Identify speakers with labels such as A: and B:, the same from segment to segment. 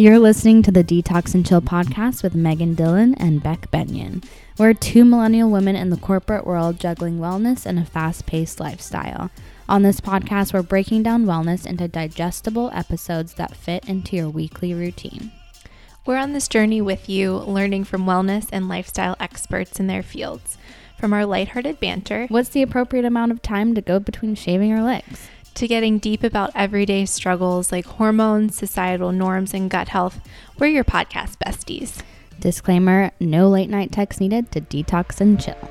A: You're listening to the Detox and Chill podcast with Megan Dillon and Beck Benyon. We're two millennial women in the corporate world juggling wellness and a fast paced lifestyle. On this podcast, we're breaking down wellness into digestible episodes that fit into your weekly routine.
B: We're on this journey with you, learning from wellness and lifestyle experts in their fields. From our lighthearted banter,
A: What's the appropriate amount of time to go between shaving your legs?
B: To getting deep about everyday struggles like hormones, societal norms, and gut health, we're your podcast besties.
A: Disclaimer no late night texts needed to detox and chill.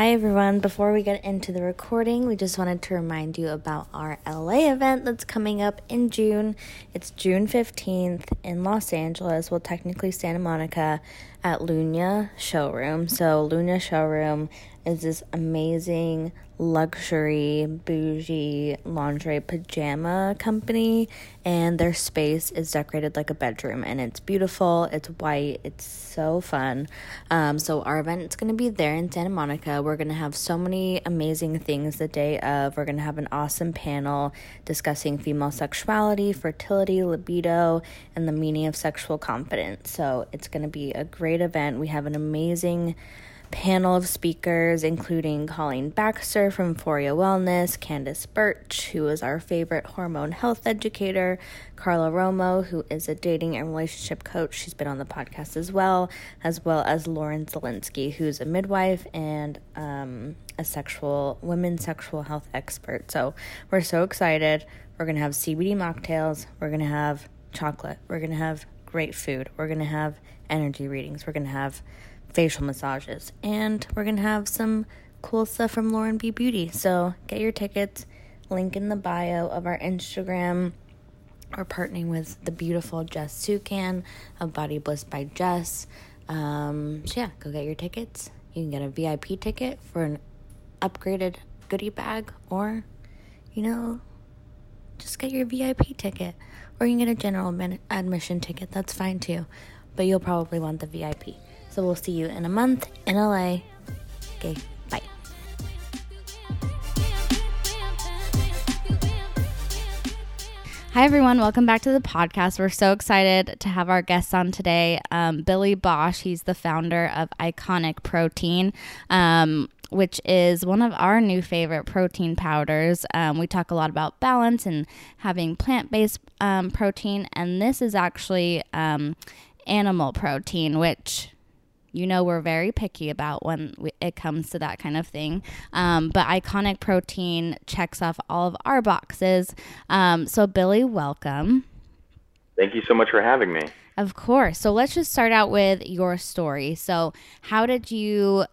A: Hi everyone. Before we get into the recording, we just wanted to remind you about our LA event that's coming up in June. It's June 15th in Los Angeles, well, technically Santa Monica, at Luna Showroom. So, Luna Showroom is this amazing luxury bougie lingerie pajama company and their space is decorated like a bedroom and it's beautiful it's white it's so fun. Um, so our event is going to be there in santa monica. We're going to have so many amazing things the day of. We're going to have an awesome panel discussing female sexuality fertility libido and the meaning of sexual confidence. So it's going to be a great event. We have an amazing panel of speakers, including Colleen Baxter from Foria Wellness, Candace Birch, who is our favorite hormone health educator, Carla Romo, who is a dating and relationship coach. She's been on the podcast as well, as well as Lauren Zelinsky, who's a midwife and um, a sexual women's sexual health expert. So we're so excited. We're gonna have CBD mocktails. We're gonna have chocolate. We're gonna have great food. We're gonna have energy readings. We're gonna have facial massages. And we're going to have some cool stuff from Lauren B. Beauty. So get your tickets. Link in the bio of our Instagram. We're partnering with the beautiful Jess Sukan of Body Bliss by Jess. Um, so yeah, go get your tickets. You can get a VIP ticket for an upgraded goodie bag, or you know, just get your VIP ticket, or you can get a general admission ticket. That's fine too, but you'll probably want the VIP. So we'll see you in a month in LA. Okay, bye. Hi, everyone. Welcome back to the podcast. We're so excited to have our guests on today. Um, Billy Bosch, he's the founder of Iconic Protein. Um, which is one of our new favorite protein powders. Um, we talk a lot about balance and having plant based um, protein, and this is actually um, animal protein, which you know we're very picky about when we, it comes to that kind of thing. Um, but Iconic Protein checks off all of our boxes. Um, so, Billy, welcome.
C: Thank you so much for having me.
A: Of course. So, let's just start out with your story. So, how did you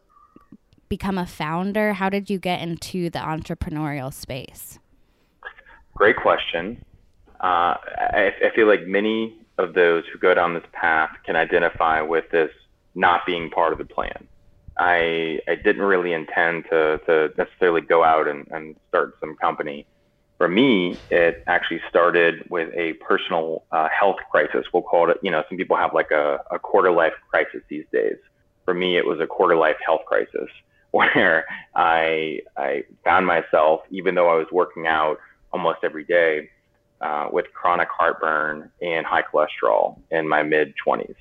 A: become a founder? How did you get into the entrepreneurial space?
C: Great question. Uh, I, I feel like many of those who go down this path can identify with this not being part of the plan. I I didn't really intend to to necessarily go out and, and start some company. For me, it actually started with a personal uh, health crisis. We'll call it. You know, some people have like a, a quarter life crisis these days. For me, it was a quarter life health crisis where I I found myself, even though I was working out almost every day, uh, with chronic heartburn and high cholesterol in my mid 20s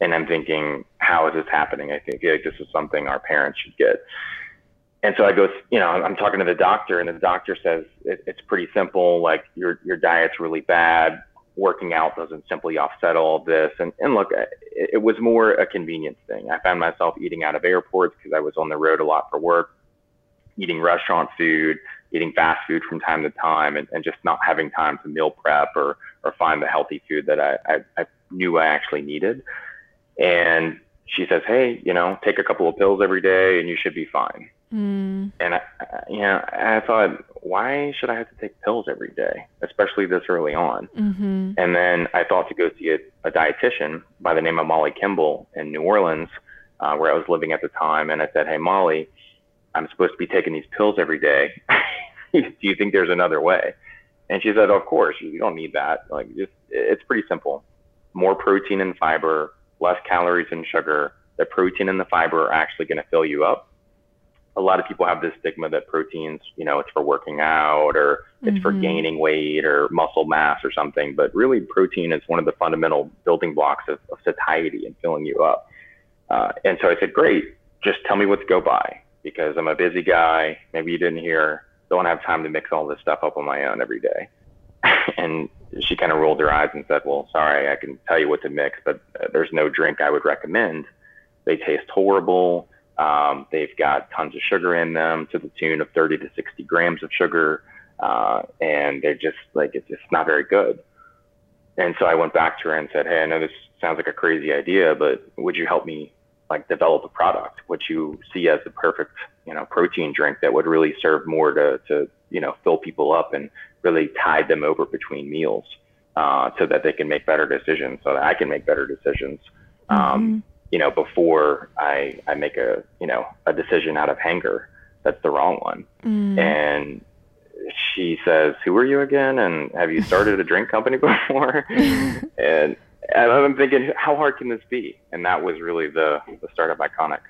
C: and I'm thinking, how is this happening? I think like this is something our parents should get. And so I go, you know, I'm talking to the doctor, and the doctor says it, it's pretty simple. Like your your diet's really bad. Working out doesn't simply offset all of this. And and look, it, it was more a convenience thing. I found myself eating out of airports because I was on the road a lot for work, eating restaurant food, eating fast food from time to time, and, and just not having time to meal prep or or find the healthy food that I, I, I knew I actually needed. And she says, "Hey, you know, take a couple of pills every day, and you should be fine." Mm. And I, you know, I thought, why should I have to take pills every day, especially this early on? Mm-hmm. And then I thought to go see a, a dietitian by the name of Molly Kimball in New Orleans, uh, where I was living at the time. And I said, "Hey, Molly, I'm supposed to be taking these pills every day. Do you think there's another way?" And she said, "Of course, you don't need that. Like, just it's pretty simple. More protein and fiber." Less calories and sugar. The protein and the fiber are actually going to fill you up. A lot of people have this stigma that proteins, you know, it's for working out or it's mm-hmm. for gaining weight or muscle mass or something. But really, protein is one of the fundamental building blocks of, of satiety and filling you up. Uh, and so I said, great, just tell me what to go by because I'm a busy guy. Maybe you didn't hear, don't have time to mix all this stuff up on my own every day. and she kind of rolled her eyes and said, Well, sorry, I can tell you what to mix, but uh, there's no drink I would recommend. They taste horrible. Um, they've got tons of sugar in them to the tune of 30 to 60 grams of sugar. Uh, and they're just like, it's just not very good. And so I went back to her and said, Hey, I know this sounds like a crazy idea, but would you help me like develop a product, which you see as the perfect, you know, protein drink that would really serve more to, to, you know, fill people up and really tide them over between meals uh, so that they can make better decisions, so that I can make better decisions. Um, mm-hmm. You know, before I I make a you know a decision out of anger that's the wrong one. Mm. And she says, "Who are you again? And have you started a drink company before?" and and I'm thinking, how hard can this be? And that was really the the start of Iconic.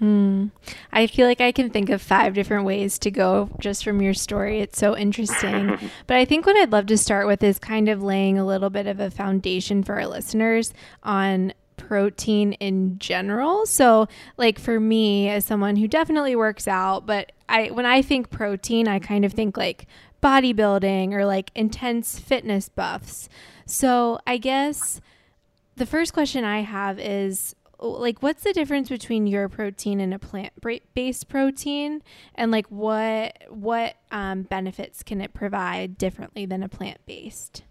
B: Mm. I feel like I can think of five different ways to go just from your story. It's so interesting. but I think what I'd love to start with is kind of laying a little bit of a foundation for our listeners on protein in general. So, like for me as someone who definitely works out, but I when I think protein, I kind of think like bodybuilding or like intense fitness buffs. So, I guess the first question I have is like what's the difference between your protein and a plant based protein? And like what what um, benefits can it provide differently than a plant based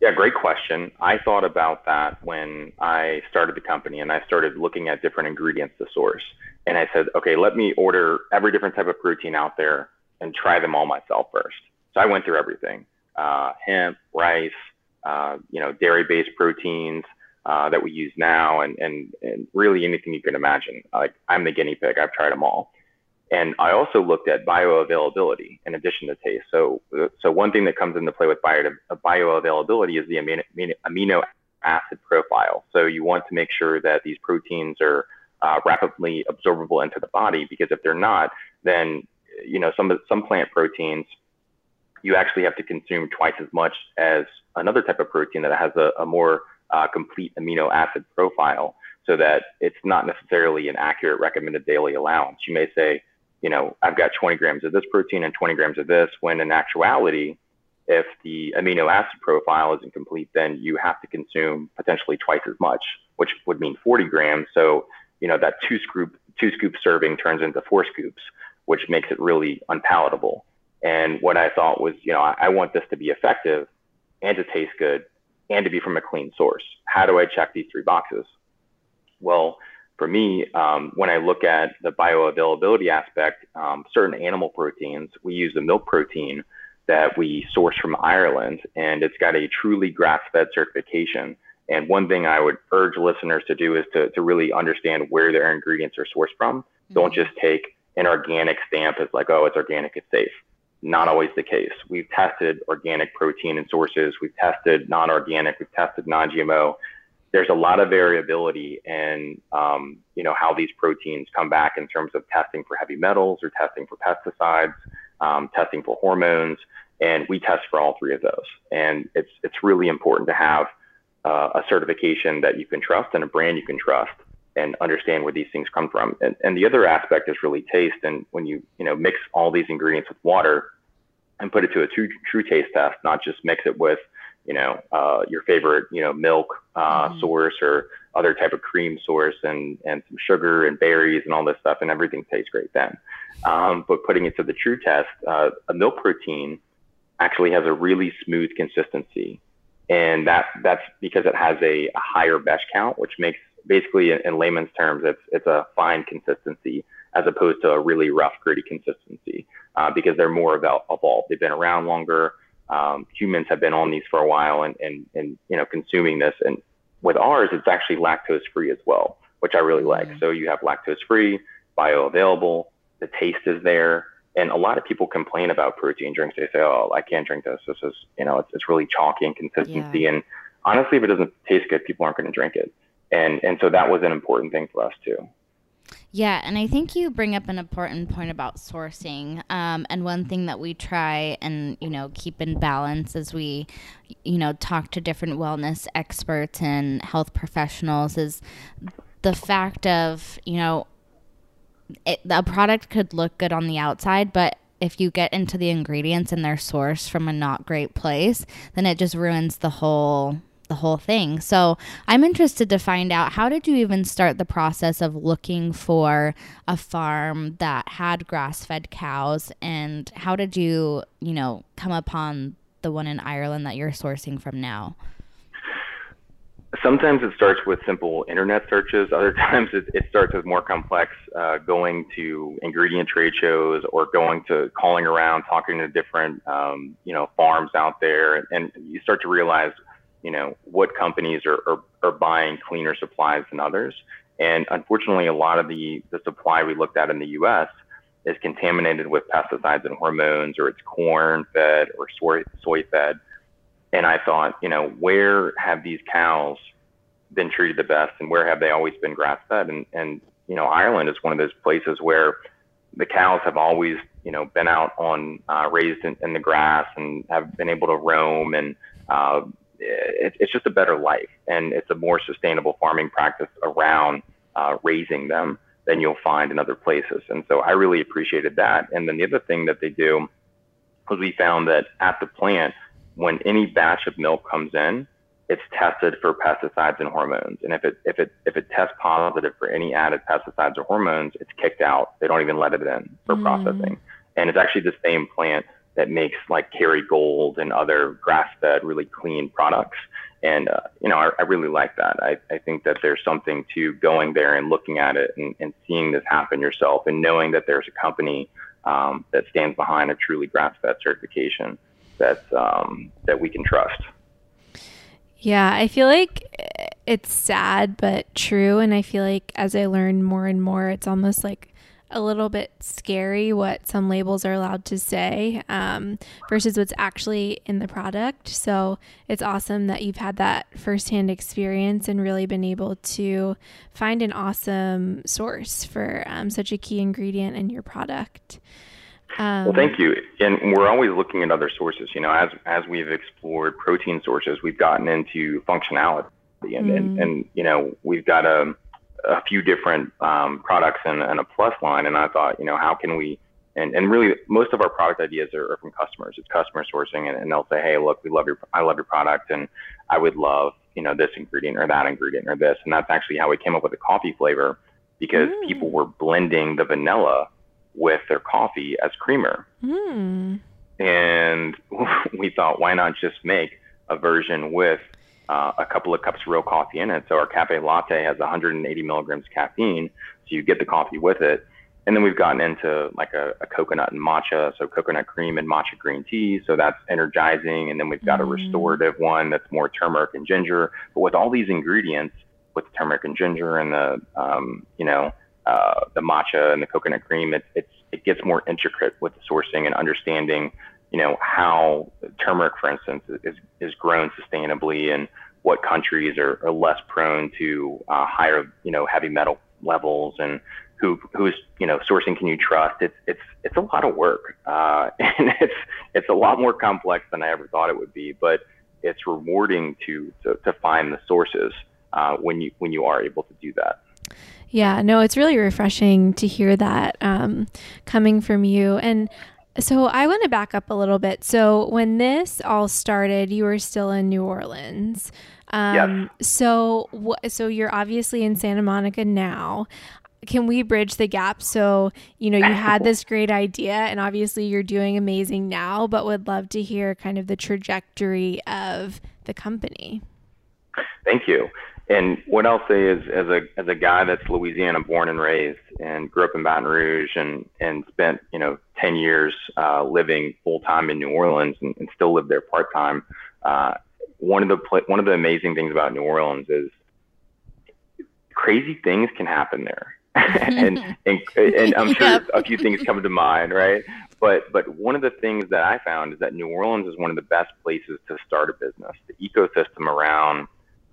C: yeah great question. I thought about that when i started the company and i started looking at different ingredients to source. And i said okay let me order every different type of protein out there and try them all myself first. So i went through everything uh, hemp rice uh, you know dairy based proteins uh, that we use now, and, and and really anything you can imagine. Like I'm the guinea pig. I've tried them all, and I also looked at bioavailability in addition to taste. So so one thing that comes into play with bio, bioavailability is the amino, amino acid profile. So you want to make sure that these proteins are uh, rapidly absorbable into the body because if they're not, then you know some some plant proteins you actually have to consume twice as much as another type of protein that has a, a more uh, complete amino acid profile so that it's not necessarily an accurate recommended daily allowance. You may say, you know, I've got 20 grams of this protein and 20 grams of this, when in actuality, if the amino acid profile isn't complete, then you have to consume potentially twice as much, which would mean 40 grams. So, you know, that two scoop, two scoop serving turns into four scoops, which makes it really unpalatable. And what I thought was, you know, I, I want this to be effective and to taste good and to be from a clean source. How do I check these three boxes? Well, for me, um, when I look at the bioavailability aspect, um, certain animal proteins, we use the milk protein that we source from Ireland, and it's got a truly grass fed certification. And one thing I would urge listeners to do is to, to really understand where their ingredients are sourced from. Mm-hmm. Don't just take an organic stamp as like, oh, it's organic, it's safe not always the case. We've tested organic protein and sources, we've tested non organic, we've tested non GMO. There's a lot of variability in um, you know how these proteins come back in terms of testing for heavy metals or testing for pesticides, um, testing for hormones, and we test for all three of those. And it's it's really important to have uh, a certification that you can trust and a brand you can trust and understand where these things come from. And, and the other aspect is really taste. And when you you know mix all these ingredients with water and put it to a true true taste test, not just mix it with you know uh, your favorite you know milk uh, mm-hmm. source or other type of cream source and and some sugar and berries and all this stuff, and everything tastes great then. Um, but putting it to the true test, uh, a milk protein actually has a really smooth consistency. And that that's because it has a, a higher batch count, which makes basically in, in layman's terms, it's it's a fine consistency as opposed to a really rough, gritty consistency uh, because they're more about evolved. They've been around longer. Um, humans have been on these for a while and, and, and you know consuming this. And with ours, it's actually lactose free as well, which I really like. Mm-hmm. So you have lactose free, bioavailable. The taste is there. And a lot of people complain about protein drinks. They say, "Oh, I can't drink this. This is, you know, it's, it's really chalky in consistency." Yeah. And honestly, if it doesn't taste good, people aren't going to drink it. And and so that was an important thing for us too.
D: Yeah, and I think you bring up an important point about sourcing. Um, and one thing that we try and you know keep in balance as we, you know, talk to different wellness experts and health professionals is the fact of you know, it, a product could look good on the outside, but if you get into the ingredients and they're sourced from a not great place, then it just ruins the whole the whole thing. So I'm interested to find out how did you even start the process of looking for a farm that had grass fed cows and how did you, you know, come upon the one in Ireland that you're sourcing from now?
C: Sometimes it starts with simple internet searches. Other times it, it starts with more complex, uh, going to ingredient trade shows or going to calling around, talking to different, um, you know, farms out there, and you start to realize you know, what companies are, are, are buying cleaner supplies than others. And unfortunately, a lot of the, the supply we looked at in the US is contaminated with pesticides and hormones, or it's corn fed or soy, soy fed. And I thought, you know, where have these cows been treated the best and where have they always been grass fed? And, and, you know, Ireland is one of those places where the cows have always, you know, been out on uh, raised in, in the grass and have been able to roam and uh, it, it's just a better life and it's a more sustainable farming practice around uh, raising them than you'll find in other places. And so I really appreciated that. And then the other thing that they do was we found that at the plant, when any batch of milk comes in, it's tested for pesticides and hormones. And if it if it if it tests positive for any added pesticides or hormones, it's kicked out. They don't even let it in for mm. processing. And it's actually the same plant that makes like Kerrygold and other grass-fed, really clean products. And uh, you know, I, I, really like that. I, I think that there's something to going there and looking at it and, and seeing this happen yourself, and knowing that there's a company um, that stands behind a truly grass-fed certification that's um, that we can trust.
B: Yeah, I feel like it's sad but true, and I feel like as I learn more and more, it's almost like a little bit scary what some labels are allowed to say um, versus what's actually in the product. So it's awesome that you've had that firsthand experience and really been able to find an awesome source for um, such a key ingredient in your product.
C: Um, well, thank you. And we're always looking at other sources. You know, as as we've explored protein sources, we've gotten into functionality, and mm. and, and you know, we've got a a few different um, products and, and, a plus line. And I thought, you know, how can we, and, and really most of our product ideas are, are from customers. It's customer sourcing and, and, they'll say, Hey, look, we love your, I love your product and I would love, you know, this ingredient or that ingredient or this. And that's actually how we came up with the coffee flavor because mm. people were blending the vanilla with their coffee as creamer. Mm. And we thought, why not just make a version with uh, a couple of cups of real coffee in it. So our cafe latte has 180 milligrams of caffeine, so you get the coffee with it. And then we've gotten into like a, a coconut and matcha, so coconut cream and matcha green tea. So that's energizing. And then we've got mm. a restorative one that's more turmeric and ginger. But with all these ingredients, with the turmeric and ginger and the um, you know uh, the matcha and the coconut cream, it, it's it gets more intricate with the sourcing and understanding you know, how turmeric, for instance, is, is grown sustainably and what countries are, are less prone to uh, higher, you know, heavy metal levels and who who's you know sourcing can you trust? It's it's it's a lot of work uh, and it's it's a lot more complex than I ever thought it would be but it's rewarding to to, to find the sources uh, when you when you are able to do that.
B: Yeah no it's really refreshing to hear that um, coming from you. And so I want to back up a little bit. So when this all started, you were still in New Orleans.
C: Um,
B: yes. So wh- so you're obviously in Santa Monica now. Can we bridge the gap? So you know you had this great idea, and obviously you're doing amazing now. But would love to hear kind of the trajectory of the company.
C: Thank you. And what I'll say is, as a as a guy that's Louisiana born and raised, and grew up in Baton Rouge, and and spent you know ten years uh, living full time in New Orleans, and, and still live there part time. Uh, one of the pl- one of the amazing things about New Orleans is crazy things can happen there, and, and and I'm sure yep. a few things come to mind, right? But but one of the things that I found is that New Orleans is one of the best places to start a business. The ecosystem around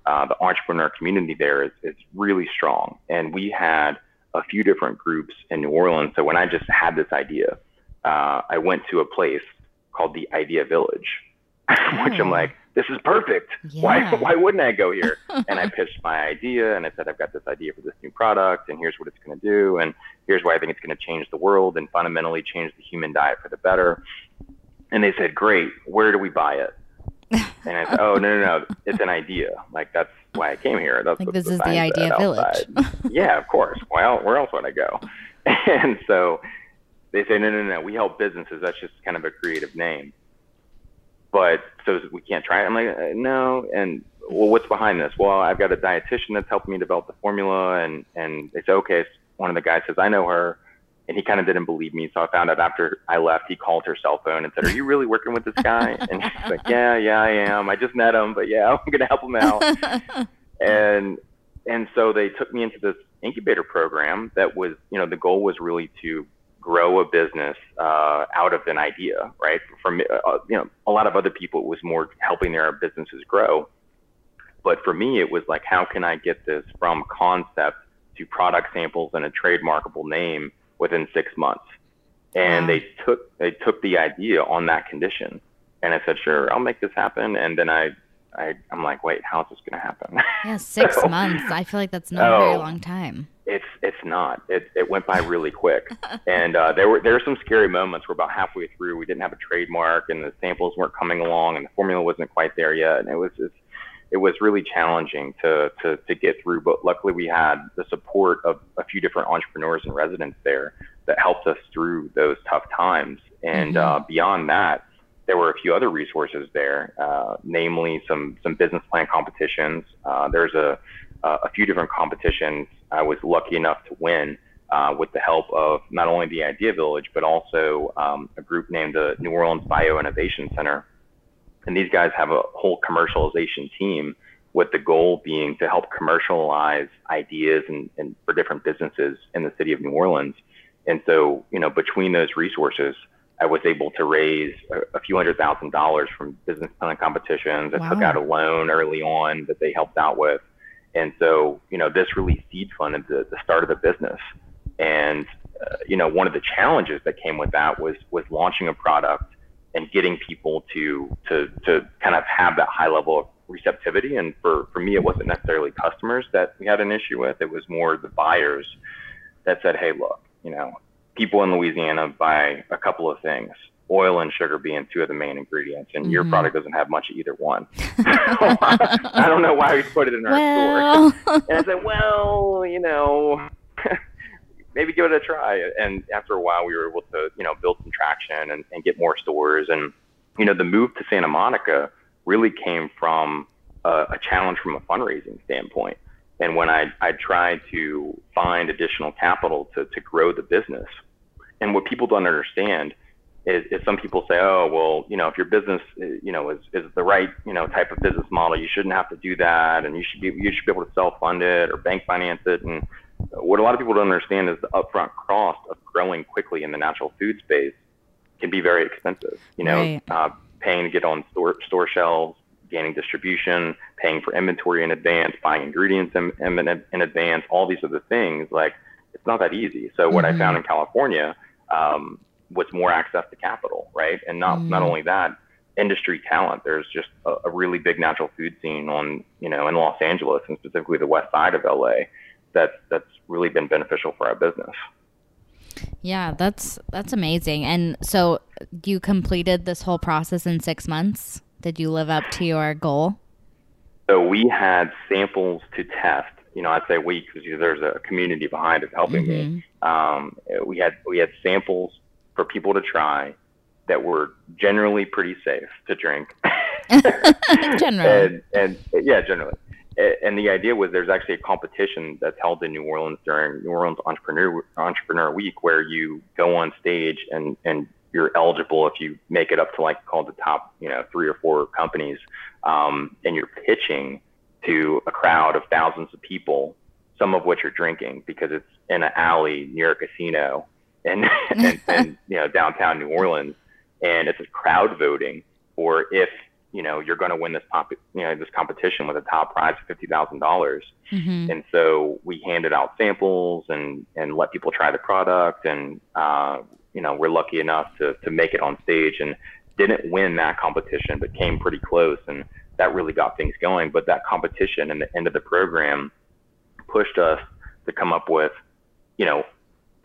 C: uh, the entrepreneur community there is, is really strong. And we had a few different groups in New Orleans. So when I just had this idea, uh, I went to a place called the Idea Village, oh. which I'm oh. like, this is perfect. Yeah. Why, why wouldn't I go here? and I pitched my idea and I said, I've got this idea for this new product and here's what it's going to do. And here's why I think it's going to change the world and fundamentally change the human diet for the better. And they said, great. Where do we buy it? And I said, "Oh no, no, no! It's an idea. Like that's why I came here. That's
D: like this is the idea village.
C: yeah, of course. Well, where else would I go? And so they say, no, no, no. We help businesses. That's just kind of a creative name. But so we can't try it. I'm like, uh, no. And well, what's behind this? Well, I've got a dietitian that's helping me develop the formula, and and they say, okay. One of the guys says, I know her and he kind of didn't believe me. So I found out after I left, he called her cell phone and said, "Are you really working with this guy?" And she's like, "Yeah, yeah, I am. I just met him, but yeah, I'm gonna help him out." and and so they took me into this incubator program that was, you know, the goal was really to grow a business uh, out of an idea, right? From uh, you know, a lot of other people, it was more helping their businesses grow. But for me, it was like, how can I get this from concept to product samples and a trademarkable name within six months. And wow. they took they took the idea on that condition. And I said, sure, I'll make this happen. And then I, I I'm like, wait, how's this going to happen?
D: Yeah, six so, months. I feel like that's not oh, a very oh, long time.
C: It's it's not. It it went by really quick. and uh, there were there were some scary moments. We're about halfway through. We didn't have a trademark, and the samples weren't coming along, and the formula wasn't quite there yet. And it was just it was really challenging to, to, to get through. But luckily, we had the support of a few different entrepreneurs and residents there that helped us through those tough times. And mm-hmm. uh, beyond that, there were a few other resources there, uh, namely some some business plan competitions. Uh, there's a a few different competitions I was lucky enough to win uh, with the help of not only the Idea Village but also um, a group named the New Orleans Bio Innovation Center and these guys have a whole commercialization team with the goal being to help commercialize ideas and, and for different businesses in the city of New Orleans. And so, you know, between those resources, I was able to raise a, a few hundred thousand dollars from business plan competitions. I wow. took out a loan early on that they helped out with. And so, you know, this really seed funded the, the start of the business. And, uh, you know, one of the challenges that came with that was, was launching a product and getting people to to to kind of have that high level of receptivity. And for for me, it wasn't necessarily customers that we had an issue with. It was more the buyers that said, "Hey, look, you know, people in Louisiana buy a couple of things." Oil and sugar being two of the main ingredients, and mm-hmm. your product doesn't have much of either one. I don't know why we put it in our well. store. And I said, well, you know, maybe give it a try. And after a while, we were able to, you know, build some traction and, and get more stores. And, you know, the move to Santa Monica really came from a, a challenge from a fundraising standpoint. And when I, I tried to find additional capital to, to grow the business, and what people don't understand is, is some people say, oh, well, you know, if your business, you know, is, is the right, you know, type of business model, you shouldn't have to do that, and you should be you should be able to self fund it or bank finance it. And what a lot of people don't understand is the upfront cost of growing quickly in the natural food space can be very expensive. You know, right. uh, paying to get on store, store shelves, gaining distribution, paying for inventory in advance, buying ingredients in, in, in advance, all these other things. Like, it's not that easy. So, what mm-hmm. I found in California um, was more access to capital, right? And not, mm-hmm. not only that, industry talent. There's just a, a really big natural food scene on, you know, in Los Angeles and specifically the west side of LA that that's really been beneficial for our business.
D: Yeah, that's that's amazing. And so you completed this whole process in 6 months? Did you live up to your goal?
C: So we had samples to test. You know, I'd say we because there's a community behind it helping mm-hmm. me. Um, we had we had samples for people to try that were generally pretty safe to drink.
D: generally.
C: and, and yeah, generally and the idea was there's actually a competition that's held in New Orleans during New Orleans Entrepreneur Entrepreneur Week where you go on stage and and you're eligible if you make it up to like called the top you know three or four companies um, and you're pitching to a crowd of thousands of people some of which are drinking because it's in an alley near a casino and and, and you know downtown New Orleans. And it's a crowd voting for if you know, you're going to win this pop, you know, this competition with a top prize of fifty thousand dollars. Mm-hmm. And so we handed out samples and and let people try the product, and uh, you know, we're lucky enough to to make it on stage and didn't win that competition, but came pretty close, and that really got things going. But that competition and the end of the program pushed us to come up with, you know,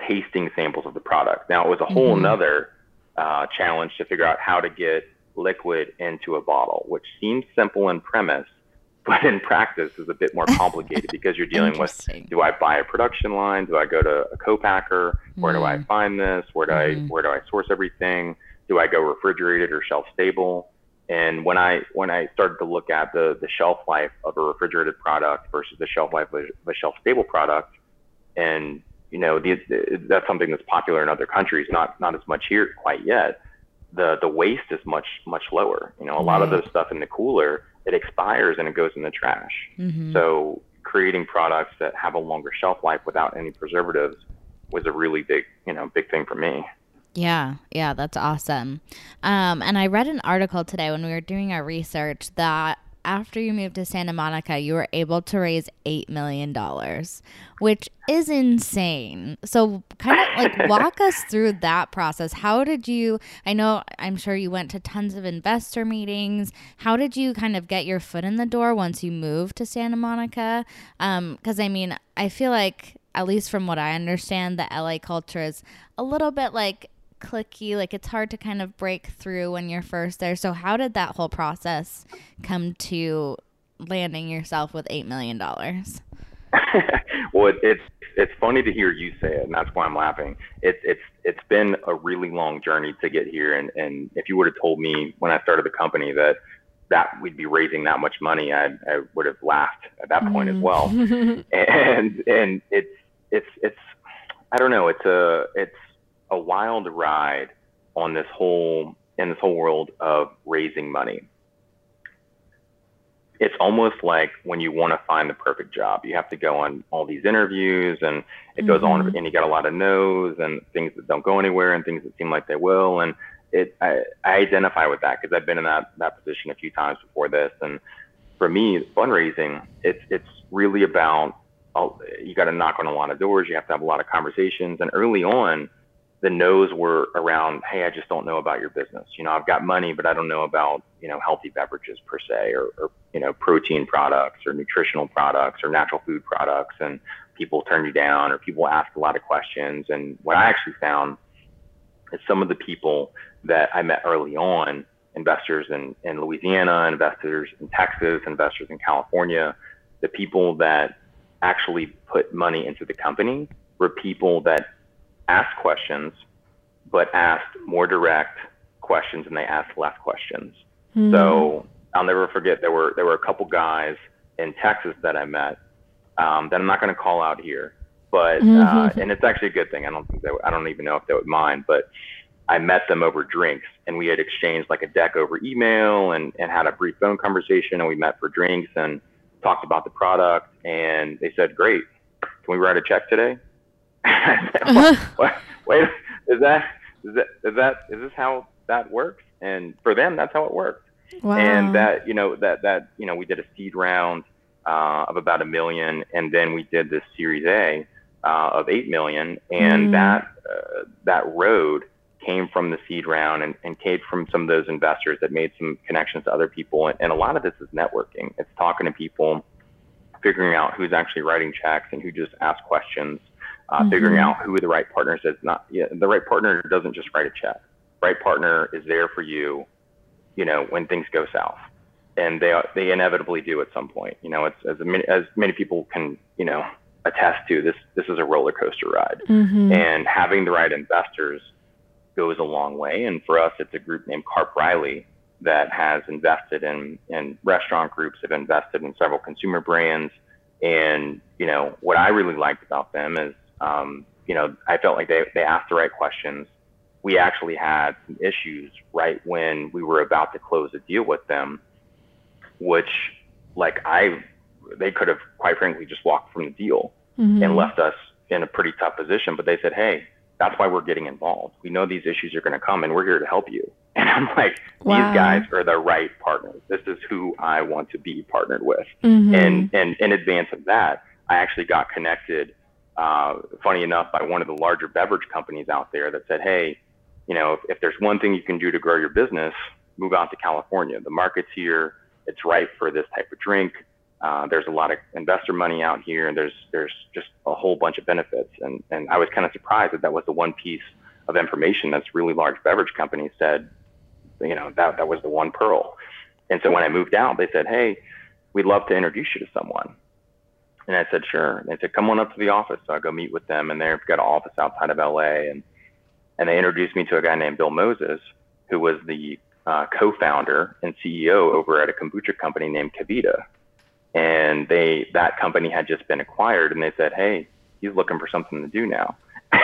C: tasting samples of the product. Now it was a whole mm-hmm. nother uh, challenge to figure out how to get liquid into a bottle, which seems simple in premise, but in practice is a bit more complicated because you're dealing with do I buy a production line? Do I go to a co-packer? Where mm. do I mm. find this? Where do mm. I where do I source everything? Do I go refrigerated or shelf stable? And when I when I started to look at the the shelf life of a refrigerated product versus the shelf life of a shelf stable product, and you know the, that's something that's popular in other countries, not not as much here quite yet the the waste is much much lower. You know, a right. lot of the stuff in the cooler it expires and it goes in the trash. Mm-hmm. So creating products that have a longer shelf life without any preservatives was a really big you know big thing for me.
D: Yeah, yeah, that's awesome. Um, and I read an article today when we were doing our research that after you moved to Santa Monica, you were able to raise $8 million, which is insane. So, kind of like walk us through that process. How did you? I know, I'm sure you went to tons of investor meetings. How did you kind of get your foot in the door once you moved to Santa Monica? Because, um, I mean, I feel like, at least from what I understand, the LA culture is a little bit like cliquey like it's hard to kind of break through when you're first there. So how did that whole process come to landing yourself with eight million dollars?
C: Well it, it's it's funny to hear you say it and that's why i'm laughing. It, it's it's been a really long journey to get here and and if you would have told me when i started the company that that we'd be raising that much money i i would have laughed at that point mm. as well. And and it's it's it's i don't know it's a it's a wild ride on this whole in this whole world of raising money. It's almost like when you want to find the perfect job, you have to go on all these interviews and it mm-hmm. goes on mm-hmm. and you get a lot of no's and things that don't go anywhere and things that seem like they will. And it, I, I identify with that because I've been in that, that position a few times before this. And for me, fundraising, it's, it's really about, you got to knock on a lot of doors. You have to have a lot of conversations. And early on, the no's were around, hey, I just don't know about your business. You know, I've got money, but I don't know about, you know, healthy beverages per se, or, or you know, protein products or nutritional products or natural food products. And people turn you down or people ask a lot of questions. And what I actually found is some of the people that I met early on, investors in, in Louisiana, investors in Texas, investors in California, the people that actually put money into the company were people that asked questions, but asked more direct questions and they asked less questions. Mm-hmm. So I'll never forget there were there were a couple guys in Texas that I met um, that I'm not going to call out here, but uh, mm-hmm. and it's actually a good thing. I don't think they I don't even know if they would mind, but I met them over drinks and we had exchanged like a deck over email and and had a brief phone conversation and we met for drinks and talked about the product and they said, "Great, can we write a check today?" wait, is that is that is that is this how that works? And for them, that's how it worked. Wow. And that you know that that you know we did a seed round uh, of about a million, and then we did this Series A uh, of eight million, and mm. that uh, that road came from the seed round and, and came from some of those investors that made some connections to other people. And, and a lot of this is networking. It's talking to people, figuring out who's actually writing checks and who just asks questions uh, mm-hmm. figuring out who the right partner is. Not yeah, the right partner doesn't just write a check. Right partner is there for you, you know, when things go south, and they they inevitably do at some point. You know, it's as many, as many people can you know attest to. This this is a roller coaster ride, mm-hmm. and having the right investors goes a long way. And for us, it's a group named Karp Reilly that has invested in in restaurant groups, have invested in several consumer brands. And you know what I really liked about them is um, you know, I felt like they, they asked the right questions. We actually had some issues right when we were about to close a deal with them, which like I, they could have quite frankly just walked from the deal mm-hmm. and left us in a pretty tough position. But they said, Hey, that's why we're getting involved. We know these issues are going to come and we're here to help you. And I'm like, wow. these guys are the right partners. This is who I want to be partnered with. Mm-hmm. And and in advance of that, I actually got connected. Uh, funny enough, by one of the larger beverage companies out there that said, "Hey, you know, if, if there's one thing you can do to grow your business, move out to California. The market's here. It's ripe for this type of drink. Uh, there's a lot of investor money out here, and there's there's just a whole bunch of benefits. And and I was kind of surprised that that was the one piece of information that's really large beverage companies said, you know, that that was the one pearl. And so when I moved out, they said, hey, we'd love to introduce you to someone. And I said, sure. And they said, come on up to the office. So I go meet with them, and they've got an office outside of LA, and and they introduced me to a guy named Bill Moses, who was the uh, co-founder and CEO over at a kombucha company named KeVita. And they that company had just been acquired, and they said, "Hey, he's looking for something to do now."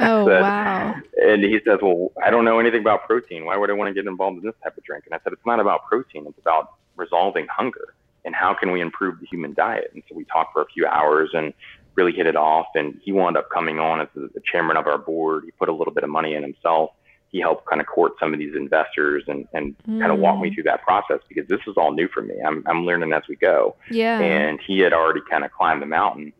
B: oh said, wow!
C: And he says, "Well, I don't know anything about protein. Why would I want to get involved in this type of drink?" And I said, "It's not about protein. It's about resolving hunger and how can we improve the human diet." And so we talked for a few hours and really hit it off. And he wound up coming on as the, chairman of our board. He put a little bit of money in himself he helped kind of court some of these investors and, and mm. kind of walk me through that process because this is all new for me. I'm, I'm learning as we go.
B: Yeah.
C: And he had already kind of climbed the mountain.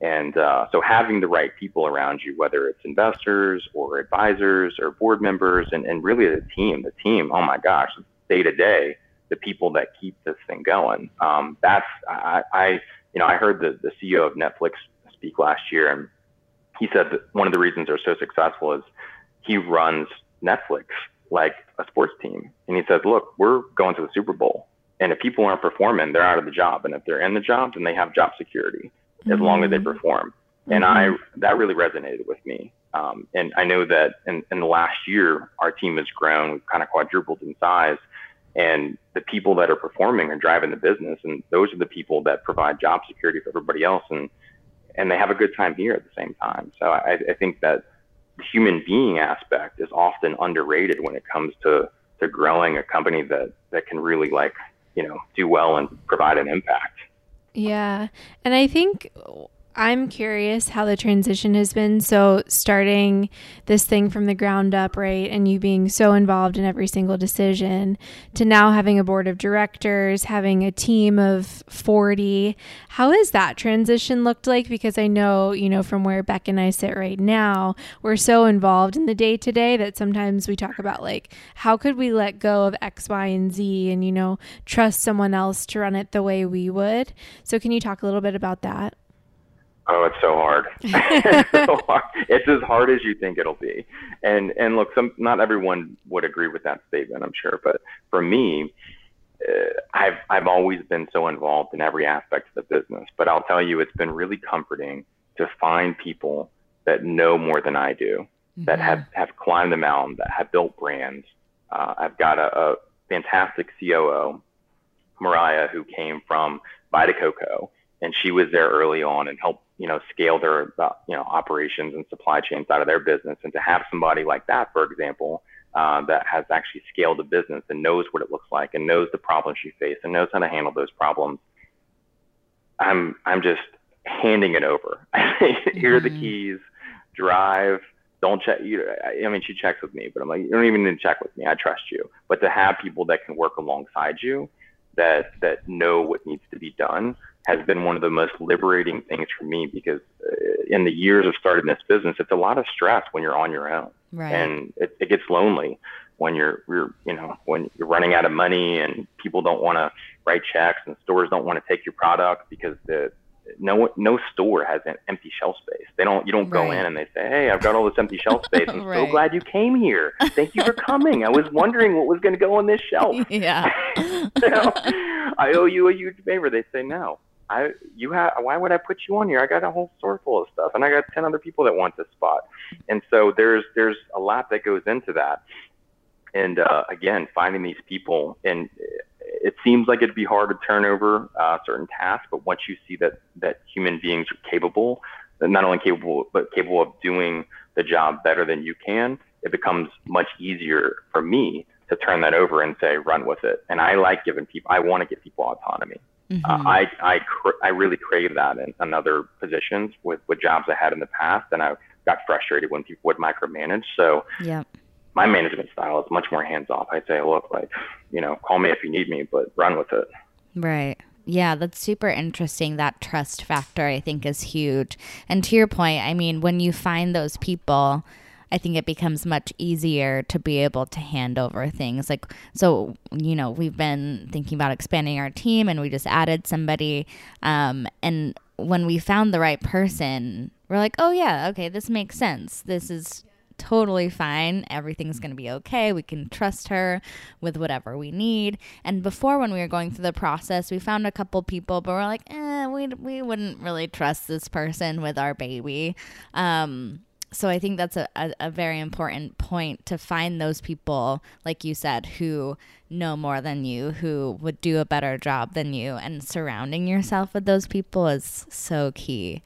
C: And uh, so having the right people around you, whether it's investors or advisors or board members and, and really the team, the team, oh my gosh, day to day, the people that keep this thing going. Um, that's, I, I, you know, I heard the, the CEO of Netflix speak last year and he said that one of the reasons they're so successful is he runs Netflix like a sports team. And he says, look, we're going to the Super Bowl. And if people aren't performing, they're out of the job. And if they're in the job, then they have job security mm-hmm. as long as they mm-hmm. perform. Mm-hmm. And I, that really resonated with me. Um, and I know that in, in the last year, our team has grown. We've kind of quadrupled in size. And the people that are performing are driving the business. And those are the people that provide job security for everybody else. And, and they have a good time here at the same time. So I, I think that the human being aspect is often underrated when it comes to to growing a company that that can really like you know do well and provide an impact.
B: Yeah, and I think I'm curious how the transition has been. So, starting this thing from the ground up, right? And you being so involved in every single decision to now having a board of directors, having a team of 40. How has that transition looked like? Because I know, you know, from where Beck and I sit right now, we're so involved in the day to day that sometimes we talk about like, how could we let go of X, Y, and Z and, you know, trust someone else to run it the way we would? So, can you talk a little bit about that?
C: Oh, it's so hard. it's so hard. It's as hard as you think it'll be. And and look, some not everyone would agree with that statement, I'm sure, but for me, uh, I've I've always been so involved in every aspect of the business. But I'll tell you, it's been really comforting to find people that know more than I do, mm-hmm. that have have climbed the mountain, that have built brands. Uh, I've got a, a fantastic COO, Mariah, who came from Vita Coco, and she was there early on and helped you know, scale their, uh, you know, operations and supply chains out of their business. And to have somebody like that, for example, uh, that has actually scaled a business and knows what it looks like and knows the problems you face and knows how to handle those problems. I'm, I'm just handing it over. Here are the mm-hmm. keys, drive, don't check you i mean she checks with me but i'm like you don't even need to check with me i trust you but to have people that can work alongside you that that know what needs to be done has been one of the most liberating things for me because uh, in the years of starting this business, it's a lot of stress when you're on your own,
D: right.
C: and it, it gets lonely when you're, you're, you know, when you're running out of money and people don't want to write checks and stores don't want to take your product because the no no store has an empty shelf space. They don't you don't go right. in and they say, "Hey, I've got all this empty shelf space. I'm right. so glad you came here. Thank you for coming. I was wondering what was going to go on this shelf."
D: Yeah.
C: you know, I owe you a huge favor. They say no. I you have why would I put you on here? I got a whole store full of stuff, and I got ten other people that want this spot, and so there's there's a lot that goes into that, and uh, again finding these people, and it seems like it'd be hard to turn over uh, certain tasks, but once you see that that human beings are capable, not only capable but capable of doing the job better than you can, it becomes much easier for me to turn that over and say run with it. And I like giving people, I want to give people autonomy. Mm-hmm. Uh, I I cr- I really crave that in, in other positions with with jobs I had in the past, and I got frustrated when people would micromanage. So
D: yeah.
C: my management style is much more hands off. I'd say, look, like, you know, call me if you need me, but run with it.
D: Right. Yeah, that's super interesting. That trust factor, I think, is huge. And to your point, I mean, when you find those people, I think it becomes much easier to be able to hand over things. Like, so, you know, we've been thinking about expanding our team and we just added somebody. Um, and when we found the right person, we're like, oh, yeah, okay, this makes sense. This is totally fine. Everything's going to be okay. We can trust her with whatever we need. And before, when we were going through the process, we found a couple people, but we're like, eh, we, we wouldn't really trust this person with our baby. Um, so I think that's a, a, a, very important point to find those people, like you said, who know more than you, who would do a better job than you, and surrounding yourself with those people is so key.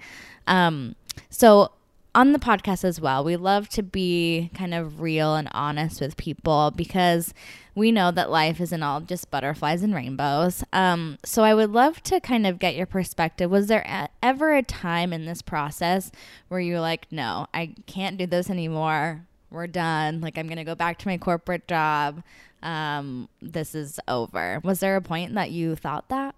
D: Um, so on the podcast as well, we love to be kind of real and honest with people because we know that life isn't all just butterflies and rainbows. Um, so I would love to kind of get your perspective. Was there a- ever a time in this process where you're like, no, I can't do this anymore? We're done. Like, I'm going to go back to my corporate job. Um, this is over. Was there a point that you thought that?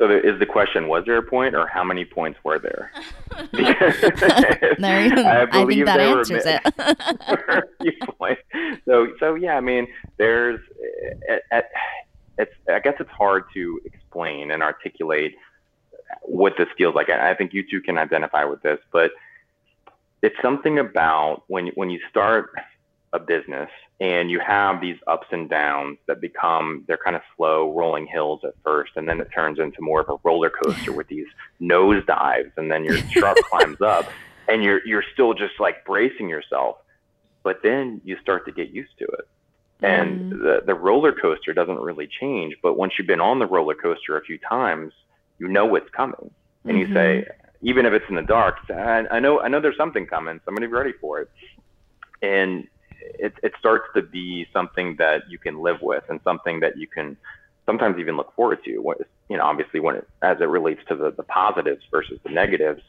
C: So there is the question: Was there a point, or how many points were there? there
D: I, I think that answers it.
C: so, so yeah, I mean, there's, eh, eh, eh, it's, I guess it's hard to explain and articulate what this feels like. I think you two can identify with this, but it's something about when when you start a business and you have these ups and downs that become they're kind of slow rolling hills at first and then it turns into more of a roller coaster with these nose dives and then your truck climbs up and you're you're still just like bracing yourself but then you start to get used to it and mm. the the roller coaster doesn't really change but once you've been on the roller coaster a few times you know what's coming and mm-hmm. you say mm-hmm. even if it's in the dark I, I know I know there's something coming so I'm gonna be ready for it and it, it starts to be something that you can live with and something that you can sometimes even look forward to. What, you know, obviously when it, as it relates to the, the positives versus the negatives.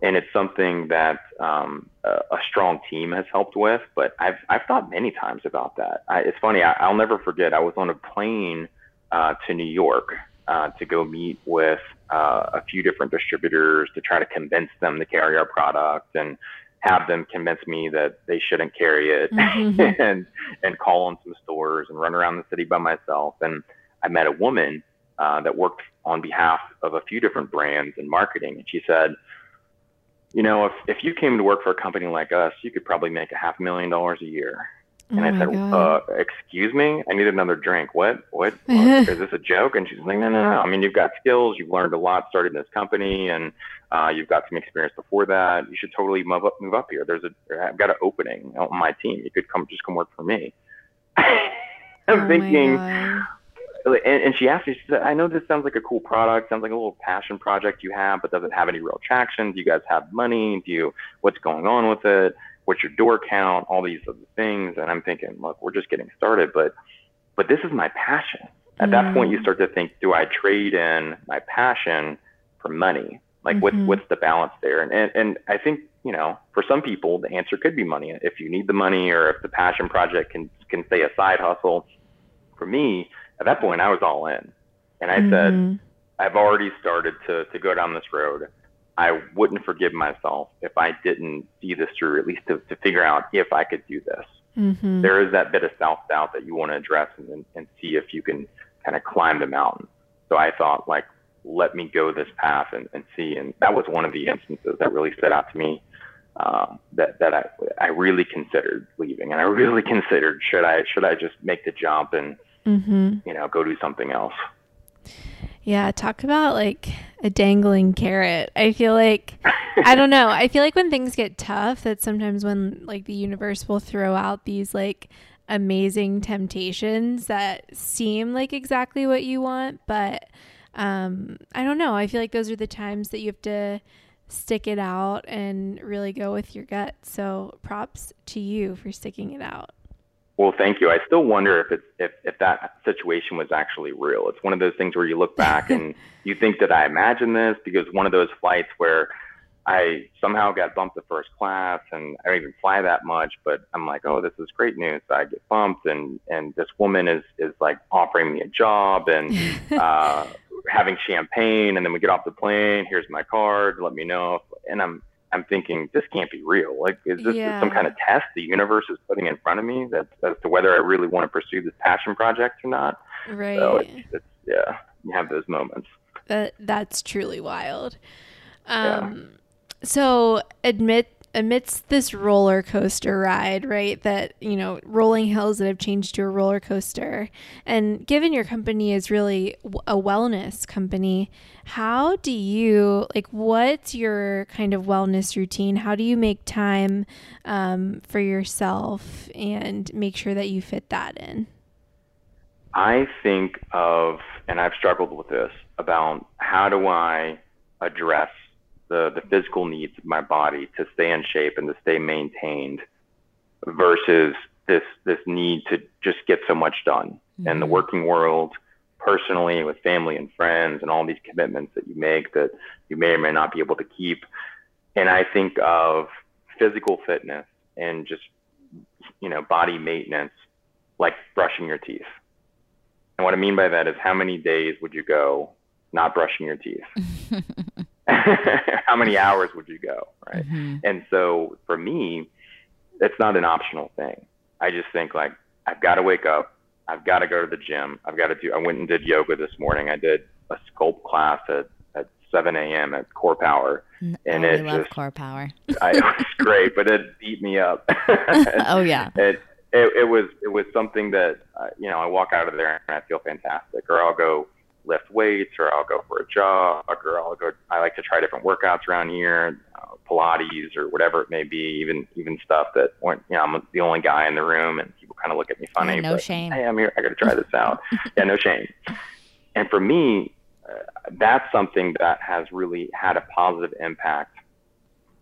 C: And it's something that um, a, a, strong team has helped with. But I've I've thought many times about that. I, it's funny. I, will never forget. I was on a plane uh, to New York uh, to go meet with uh, a few different distributors to try to convince them to carry our product and have them convince me that they shouldn't carry it mm-hmm. and and call on some stores and run around the city by myself. And I met a woman uh, that worked on behalf of a few different brands in marketing, and she said, "You know, if if you came to work for a company like us, you could probably make a half million dollars a year." And oh I said, uh, "Excuse me, I need another drink. What? What? what? Is this a joke?" And she's like, "No, no, no. I mean, you've got skills. You've learned a lot starting this company, and uh, you've got some experience before that. You should totally move up, move up here. There's a, I've got an opening on my team. You could come, just come work for me." I'm oh thinking. And, and she asked me, she said, I know this sounds like a cool product, sounds like a little passion project you have, but does it have any real traction? Do you guys have money? Do you, what's going on with it? What's your door count, all these other things. And I'm thinking, look, we're just getting started, but but this is my passion. At mm. that point, you start to think, do I trade in my passion for money? Like, mm-hmm. what's the balance there? And, and and I think you know, for some people, the answer could be money. If you need the money, or if the passion project can can stay a side hustle. For me, at that point, I was all in, and I mm-hmm. said, I've already started to to go down this road. I wouldn't forgive myself if I didn't see this through, at least to, to figure out if I could do this. Mm-hmm. There is that bit of self doubt that you want to address and, and see if you can kind of climb the mountain. So I thought, like, let me go this path and, and see. And that was one of the instances that really stood out to me. Um, that that I I really considered leaving, and I really considered should I should I just make the jump and mm-hmm. you know go do something else.
B: Yeah, talk about like a dangling carrot. I feel like I don't know. I feel like when things get tough, that sometimes when like the universe will throw out these like amazing temptations that seem like exactly what you want, but um I don't know. I feel like those are the times that you have to stick it out and really go with your gut. So props to you for sticking it out.
C: Well, thank you. I still wonder if it's if, if that situation was actually real. It's one of those things where you look back and you think that I imagined this because one of those flights where I somehow got bumped to first class, and I don't even fly that much. But I'm like, oh, this is great news. I get bumped, and and this woman is is like offering me a job and uh, having champagne, and then we get off the plane. Here's my card. Let me know. And I'm I'm thinking this can't be real. Like, is this yeah. some kind of test the universe is putting in front of me that as to whether I really want to pursue this passion project or not?
B: Right. So it's,
C: it's yeah, you have those moments.
B: That that's truly wild. Um, yeah so admit amidst this roller coaster ride, right? That, you know, rolling hills that have changed to a roller coaster. And given your company is really a wellness company, how do you, like, what's your kind of wellness routine? How do you make time um, for yourself and make sure that you fit that in?
C: I think of, and I've struggled with this, about how do I address the, the physical needs of my body to stay in shape and to stay maintained versus this this need to just get so much done mm-hmm. in the mm-hmm. working world personally with family and friends and all these commitments that you make that you may or may not be able to keep and i think of physical fitness and just you know body maintenance like brushing your teeth and what i mean by that is how many days would you go not brushing your teeth how many hours would you go right? Mm-hmm. and so for me it's not an optional thing. I just think like i've got to wake up. I've got to go to the gym. I've got to do i went and did yoga this morning. I did a sculpt class at at 7 a.m at CorePower
D: and oh, it love just CorePower.
C: I, it was great but it beat me up.
D: Oh yeah.
C: It, it, it was it was something that uh, you know i walk out of there and i feel fantastic or i'll go lift weights or I'll go for a jog or I'll go. I like to try different workouts around here, uh, Pilates or whatever it may be. Even even stuff that you know I'm the only guy in the room and people kind of look at me funny.
D: Yeah, no but, shame.
C: Hey, I'm here. I got to try this out. yeah, no shame. And for me, uh, that's something that has really had a positive impact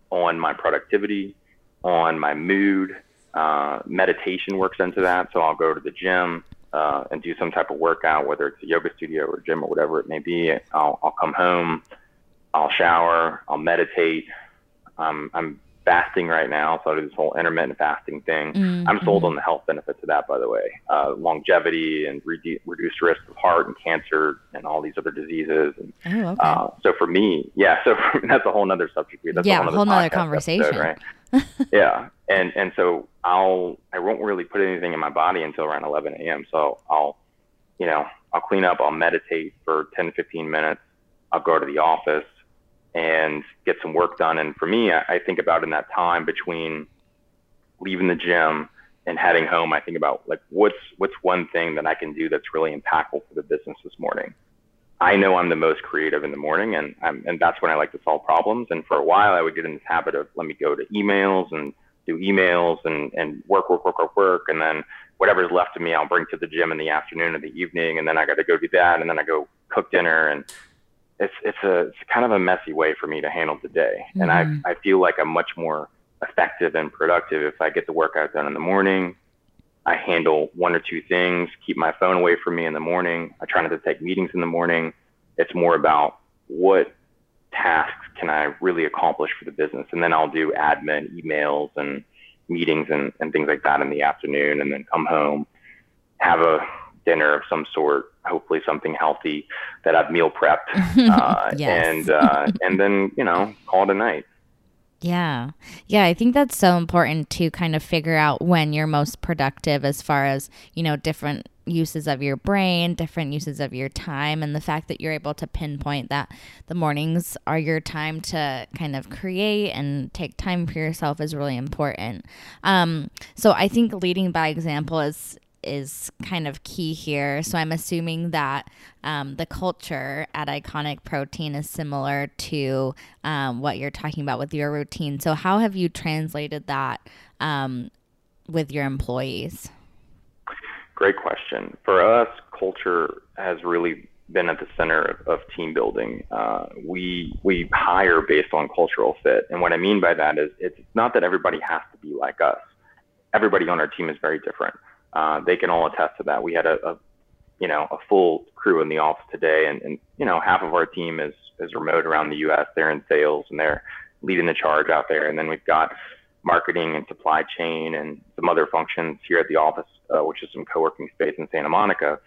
C: on my productivity, on my mood. Uh, meditation works into that, so I'll go to the gym uh, and do some type of workout, whether it's a yoga studio or gym or whatever it may be. I'll, I'll come home, I'll shower, I'll meditate. Um, I'm fasting right now, so I do this whole intermittent fasting thing. Mm-hmm. I'm sold on the health benefits of that, by the way. Uh, longevity and re- reduced risk of heart and cancer and all these other diseases. And,
D: oh, okay. uh,
C: so for me, yeah, so for, that's a whole nother subject.
D: That's yeah, a whole nother conversation,
C: episode, right? yeah, and and so I'll I won't really put anything in my body until around 11 a.m. So I'll, you know, I'll clean up, I'll meditate for 10 to 15 minutes. I'll go to the office and get some work done. And for me, I, I think about in that time between leaving the gym and heading home, I think about like what's what's one thing that I can do that's really impactful for the business this morning. I know I'm the most creative in the morning, and I'm, and that's when I like to solve problems. And for a while, I would get in this habit of let me go to emails and do emails and and work, work, work, work, work, and then whatever's left of me, I'll bring to the gym in the afternoon or the evening, and then I got to go do that, and then I go cook dinner, and it's it's a it's kind of a messy way for me to handle the day, mm-hmm. and I mm-hmm. I feel like I'm much more effective and productive if I get the workout done in the morning I handle one or two things, keep my phone away from me in the morning. I try not to take meetings in the morning. It's more about what tasks can I really accomplish for the business. And then I'll do admin, emails, and meetings and, and things like that in the afternoon, and then come home, have a dinner of some sort, hopefully something healthy that I've meal prepped, uh, yes. and uh, and then you know call it a night.
D: Yeah. Yeah. I think that's so important to kind of figure out when you're most productive as far as, you know, different uses of your brain, different uses of your time, and the fact that you're able to pinpoint that the mornings are your time to kind of create and take time for yourself is really important. Um, so I think leading by example is is kind of key here. So I'm assuming that um, the culture at Iconic Protein is similar to um, what you're talking about with your routine. So how have you translated that um, with your employees?
C: Great question. For us, culture has really been at the center of, of team building. Uh, we we hire based on cultural fit, and what I mean by that is it's not that everybody has to be like us. Everybody on our team is very different uh, they can all attest to that. We had a, a, you know, a full crew in the office today, and, and you know, half of our team is is remote around the U.S. They're in sales and they're leading the charge out there. And then we've got marketing and supply chain and some other functions here at the office, uh, which is some co-working space in Santa Monica.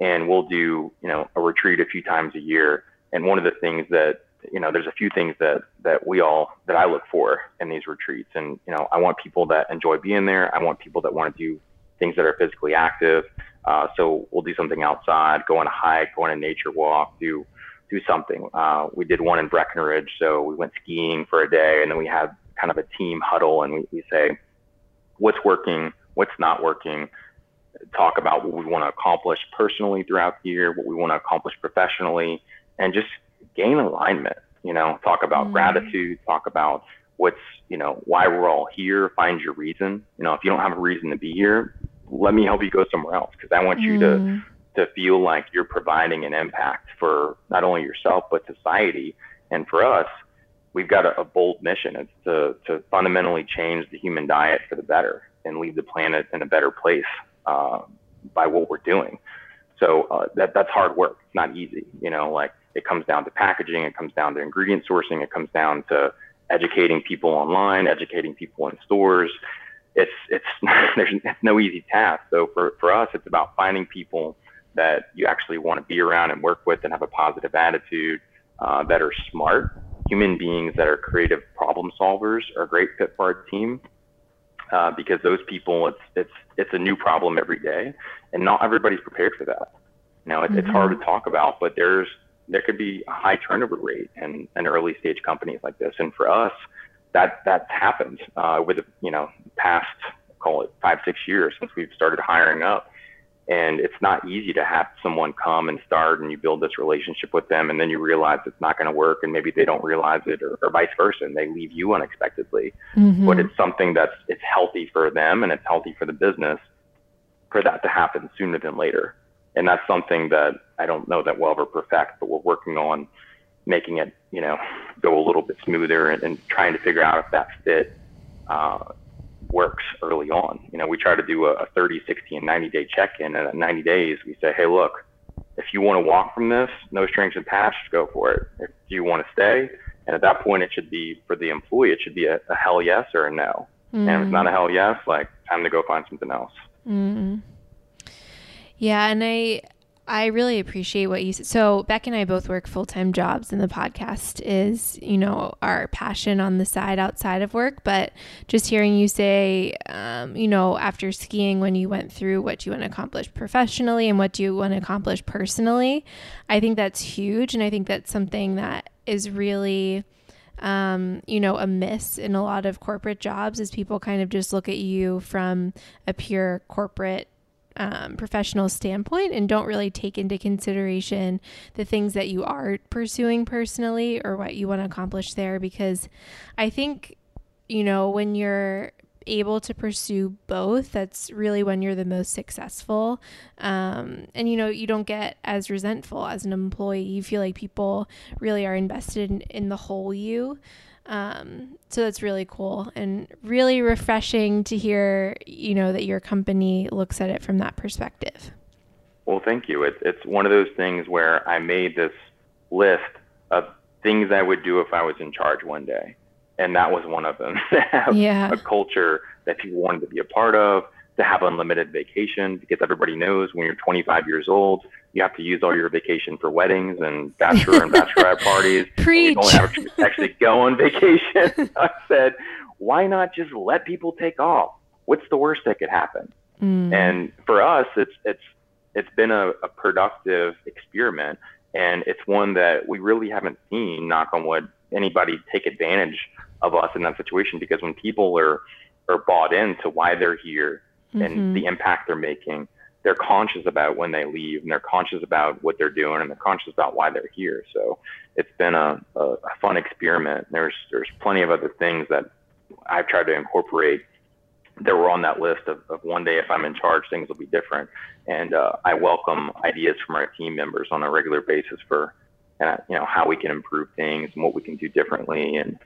C: And we'll do, you know, a retreat a few times a year. And one of the things that, you know, there's a few things that that we all that I look for in these retreats. And you know, I want people that enjoy being there. I want people that want to do things that are physically active. Uh, so we'll do something outside, go on a hike, go on a nature walk, do do something. Uh, we did one in Breckenridge, so we went skiing for a day, and then we had kind of a team huddle, and we, we say, what's working, what's not working, talk about what we want to accomplish personally throughout the year, what we want to accomplish professionally, and just gain alignment. You know, talk about mm. gratitude, talk about what's, you know, why we're all here, find your reason. You know, if you don't have a reason to be here, let me help you go somewhere else because I want you to mm. to feel like you're providing an impact for not only yourself but society. And for us, we've got a, a bold mission. It's to to fundamentally change the human diet for the better and leave the planet in a better place uh, by what we're doing. So uh, that that's hard work. It's not easy. You know, like it comes down to packaging, it comes down to ingredient sourcing, it comes down to educating people online, educating people in stores, it's it's there's it's no easy task. So for for us, it's about finding people that you actually want to be around and work with and have a positive attitude, uh, that are smart human beings that are creative problem solvers are a great fit for our team. Uh, because those people, it's it's it's a new problem every day, and not everybody's prepared for that. You know, it, mm-hmm. it's hard to talk about, but there's there could be a high turnover rate in, in early stage companies like this, and for us, that that's happened uh, the you know past call it five six years since we've started hiring up. And it's not easy to have someone come and start and you build this relationship with them and then you realize it's not going to work and maybe they don't realize it or, or vice versa and they leave you unexpectedly. Mm-hmm. but it's something that's it's healthy for them and it's healthy for the business for that to happen sooner than later. And that's something that i don't know that we'll ever perfect but we're working on making it, you know, go a little bit smoother and, and trying to figure out if that fit uh, works early on. You know, we try to do a, a 30, 60, and 90 day check in. And at 90 days, we say, hey, look, if you want to walk from this, no strings attached, go for it. If you want to stay, and at that point, it should be for the employee, it should be a, a hell yes or a no. Mm. And if it's not a hell yes, like time to go find something else.
B: Mm. Yeah, and I I really appreciate what you said. So, Beck and I both work full time jobs, and the podcast is, you know, our passion on the side outside of work. But just hearing you say, um, you know, after skiing, when you went through what you want to accomplish professionally and what do you want to accomplish personally, I think that's huge. And I think that's something that is really. Um, you know, a miss in a lot of corporate jobs is people kind of just look at you from a pure corporate um, professional standpoint and don't really take into consideration the things that you are pursuing personally or what you want to accomplish there. Because I think, you know, when you're able to pursue both, that's really when you're the most successful. Um, and, you know, you don't get as resentful as an employee. You feel like people really are invested in, in the whole you. Um, so that's really cool and really refreshing to hear, you know, that your company looks at it from that perspective.
C: Well, thank you. It's it's one of those things where I made this list of things I would do if I was in charge one day, and that was one of them. to have yeah. a culture that people wanted to be a part of, to have unlimited vacation, because everybody knows when you're 25 years old, you have to use all your vacation for weddings and bachelor and bachelorette parties.
B: Preach.
C: You don't actually go on vacation. I said, why not just let people take off? What's the worst that could happen? Mm. And for us, it's it's it's been a, a productive experiment, and it's one that we really haven't seen. Knock on wood, anybody take advantage of us in that situation because when people are are bought into why they're here mm-hmm. and the impact they're making they're conscious about when they leave and they're conscious about what they're doing and they're conscious about why they're here. So it's been a, a, a fun experiment. There's there's plenty of other things that I've tried to incorporate that were on that list of, of one day if I'm in charge, things will be different. And uh, I welcome ideas from our team members on a regular basis for uh, you know how we can improve things and what we can do differently and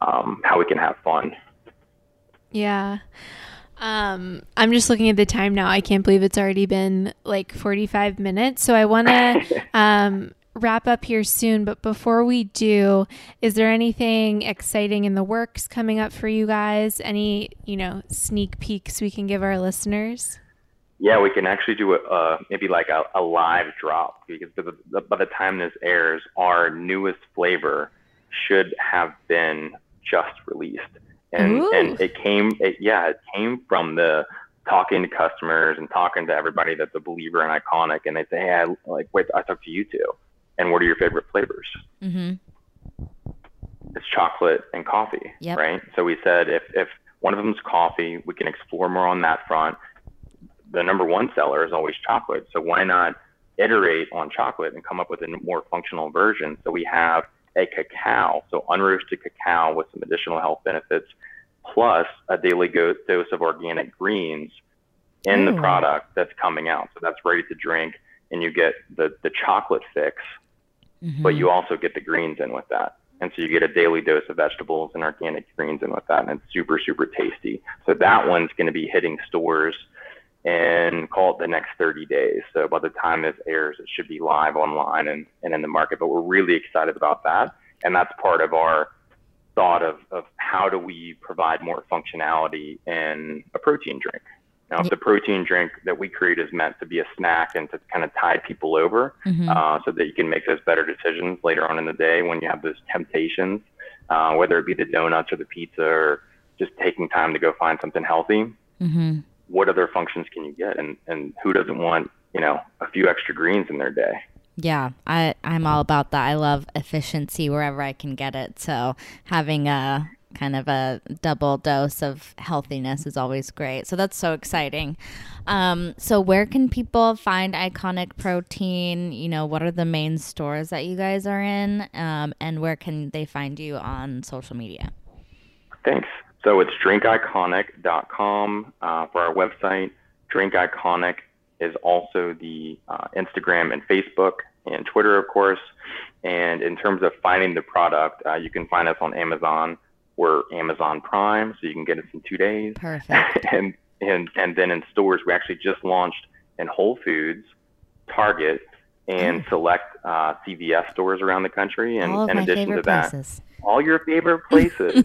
C: um, how we can have fun.
B: Yeah. Um, I'm just looking at the time now. I can't believe it's already been like 45 minutes. So I want to um, wrap up here soon, but before we do, is there anything exciting in the works coming up for you guys? Any, you know, sneak peeks we can give our listeners?
C: Yeah, we can actually do a uh, maybe like a, a live drop because by the, by the time this airs, our newest flavor should have been just released, and
B: Ooh.
C: and it came, it, yeah, it came from the talking to customers and talking to everybody that's a believer in Iconic, and they say, hey, I, like, wait, I talked to you too, and what are your favorite flavors?
D: Mm-hmm.
C: It's chocolate and coffee,
D: Yep.
C: right? So we said if if one of them's coffee, we can explore more on that front. The number one seller is always chocolate, so why not iterate on chocolate and come up with a more functional version? So we have a cacao, so unroasted cacao with some additional health benefits, plus a daily go- dose of organic greens in the product that's coming out. So that's ready to drink, and you get the the chocolate fix,
D: Mm-hmm.
C: but you also get the greens in with that. And so you get a daily dose of vegetables and organic greens in with that, and it's super, super tasty. So that one's going to be hitting stores in call it the next 30 days. So by the time this airs, it should be live online and, and in the market. But we're really excited about that. And that's part of our thought of, of how do we provide more functionality in a protein drink. Now, if the protein drink that we create is meant to be a snack and to kind of tide people over,
D: Mhm.
C: uh, so that you can make those better decisions later on in the day when you have those temptations, uh, whether it be the donuts or the pizza or just taking time to go find something healthy.
D: Mm-hmm.
C: What other functions can you get, and and who doesn't want you know a few extra greens in their day?
D: Yeah, I I'm all about that. I love efficiency wherever I can get it. So having a kind of a double dose of healthiness is always great. So that's so exciting. Um, so where can people find Iconic Protein? You know, what are the main stores that you guys are in, um, and where can they find you on social media?
C: Thanks. So it's drinkiconic.com uh, for our website. Drinkiconic is also the uh, Instagram and Facebook and Twitter, of course. And in terms of finding the product, uh, you can find us on Amazon. We're Amazon Prime, so you can get us in two days.
D: Perfect.
C: and and and then in stores, we actually just launched in Whole Foods, Target, and select uh, CVS stores around the country. And in addition to that,
D: places.
C: All your favorite places.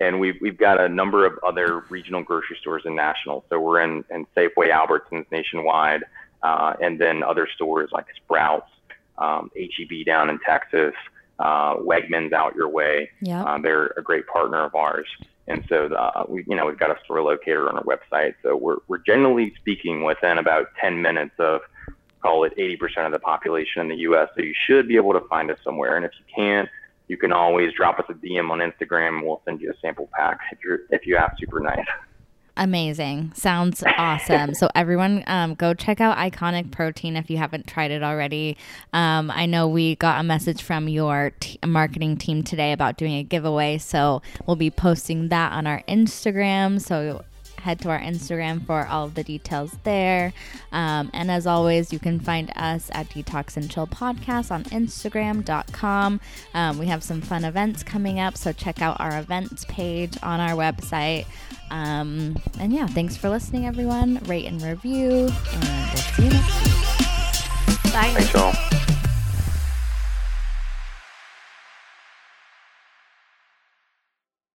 C: and we've we've got a number of other regional grocery stores and national. So we're in, in Safeway, Albertsons nationwide, uh, and then other stores like Sprouts, um, HEB down in Texas, uh, Wegmans out your way.
D: Yep.
C: Uh, they're a great partner of ours. And so uh, we, you know, we've got a store locator on our website. So we're, we're generally speaking within about 10 minutes of call it 80% of the population in the U.S. So you should be able to find us somewhere. And if you can't, you can always drop us a DM on Instagram we'll send you a sample pack if you're if you have super nice.
D: Amazing. Sounds awesome. so, everyone, um, go check out Iconic Protein if you haven't tried it already. Um, I know we got a message from your t- marketing team today about doing a giveaway. So, we'll be posting that on our Instagram. So, head to our Instagram for all of the details there. Um, and as always, you can find us at Detox and Chill Podcast on Instagram.com. Um, we have some fun events coming up, so check out our events page on our website. Um, and yeah, thanks for listening, everyone. Rate and review, and we'll see you next week.
B: Bye.
C: Thanks, y'all.